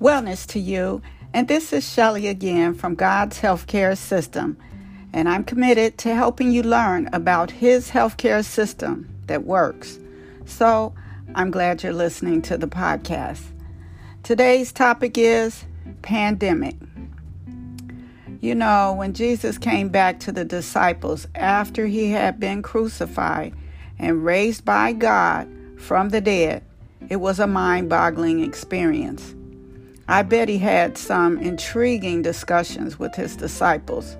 Wellness to you. And this is Shelly again from God's Healthcare System. And I'm committed to helping you learn about His healthcare system that works. So I'm glad you're listening to the podcast. Today's topic is pandemic. You know, when Jesus came back to the disciples after he had been crucified and raised by God from the dead, it was a mind boggling experience. I bet he had some intriguing discussions with his disciples.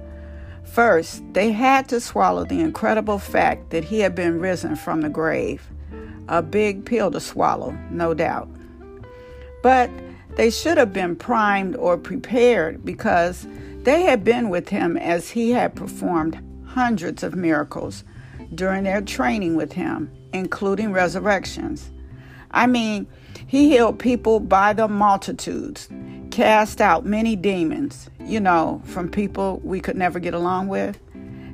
First, they had to swallow the incredible fact that he had been risen from the grave. A big pill to swallow, no doubt. But they should have been primed or prepared because they had been with him as he had performed hundreds of miracles during their training with him, including resurrections. I mean, he healed people by the multitudes, cast out many demons, you know, from people we could never get along with,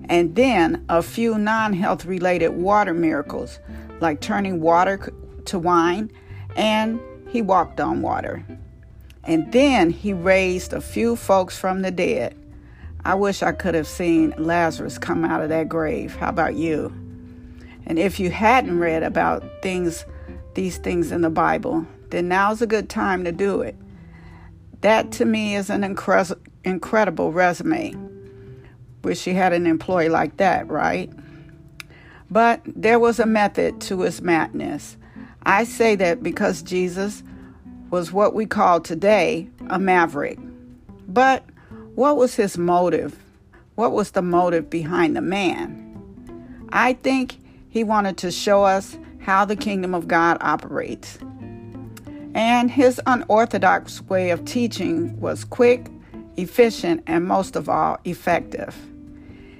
and then a few non health related water miracles, like turning water to wine, and he walked on water. And then he raised a few folks from the dead. I wish I could have seen Lazarus come out of that grave. How about you? And if you hadn't read about things, these things in the Bible, then now's a good time to do it. That to me is an incre- incredible resume. Wish she had an employee like that, right? But there was a method to his madness. I say that because Jesus was what we call today a maverick. But what was his motive? What was the motive behind the man? I think he wanted to show us how the kingdom of God operates. And his unorthodox way of teaching was quick, efficient, and most of all, effective.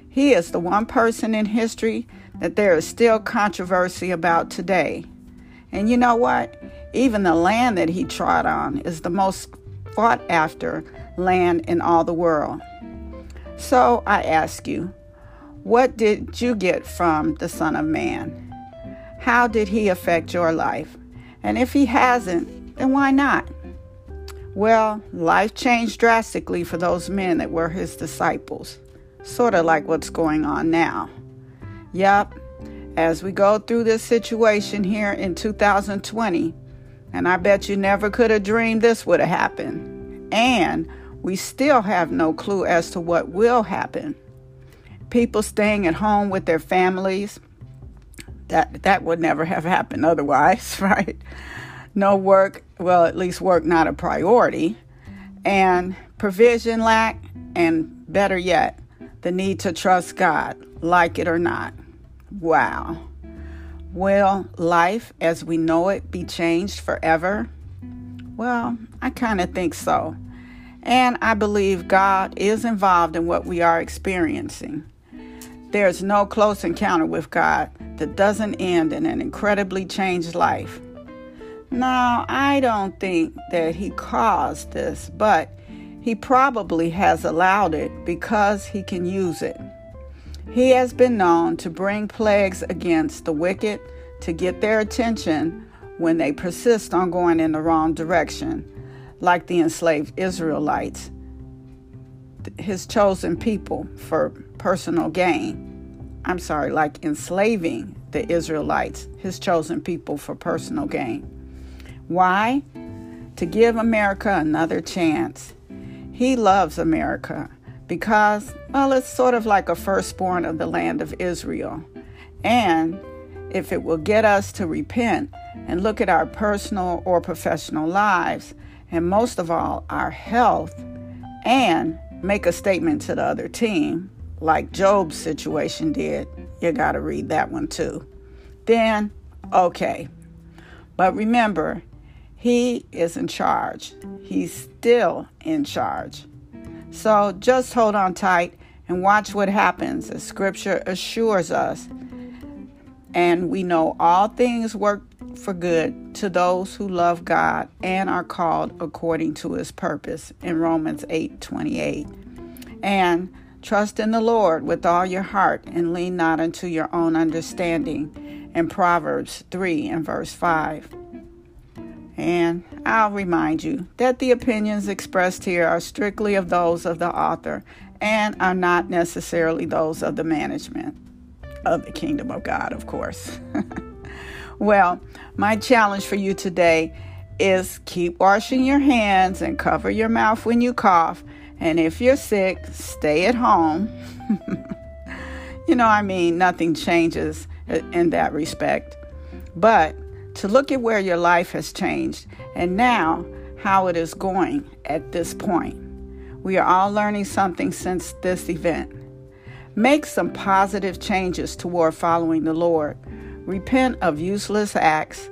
He is the one person in history that there is still controversy about today. And you know what? Even the land that he trod on is the most fought after land in all the world. So I ask you, what did you get from the Son of Man? How did he affect your life? And if he hasn't, then why not? Well, life changed drastically for those men that were his disciples, sort of like what's going on now. Yup, as we go through this situation here in 2020, and I bet you never could have dreamed this would have happened. And we still have no clue as to what will happen. People staying at home with their families, that that would never have happened otherwise, right? No work, well, at least work not a priority, and provision lack, and better yet, the need to trust God, like it or not. Wow. Will life as we know it be changed forever? Well, I kind of think so. And I believe God is involved in what we are experiencing. There's no close encounter with God that doesn't end in an incredibly changed life. Now, I don't think that He caused this, but He probably has allowed it because He can use it. He has been known to bring plagues against the wicked to get their attention when they persist on going in the wrong direction, like the enslaved Israelites, his chosen people for personal gain. I'm sorry, like enslaving the Israelites, his chosen people for personal gain. Why? To give America another chance. He loves America because, well, it's sort of like a firstborn of the land of Israel. And if it will get us to repent and look at our personal or professional lives, and most of all, our health, and make a statement to the other team, like Job's situation did, you got to read that one too. Then, okay. But remember, he is in charge. He's still in charge. So just hold on tight and watch what happens as scripture assures us. And we know all things work for good to those who love God and are called according to his purpose in Romans 8 28. And trust in the Lord with all your heart and lean not unto your own understanding in Proverbs 3 and verse 5. And I'll remind you that the opinions expressed here are strictly of those of the author and are not necessarily those of the management of the kingdom of God, of course. well, my challenge for you today is keep washing your hands and cover your mouth when you cough. And if you're sick, stay at home. you know, I mean, nothing changes uh, in that respect. But to look at where your life has changed and now how it is going at this point. We are all learning something since this event. Make some positive changes toward following the Lord. Repent of useless acts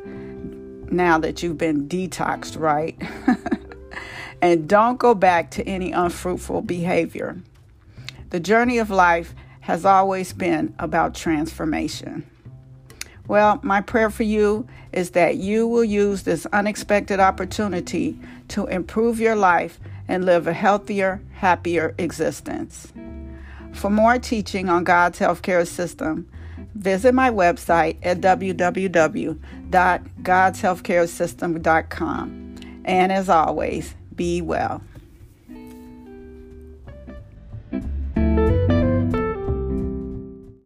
now that you've been detoxed, right? and don't go back to any unfruitful behavior. The journey of life has always been about transformation. Well, my prayer for you is that you will use this unexpected opportunity to improve your life and live a healthier, happier existence. For more teaching on God's healthcare system, visit my website at www.godshealthcaresystem.com. And as always, be well.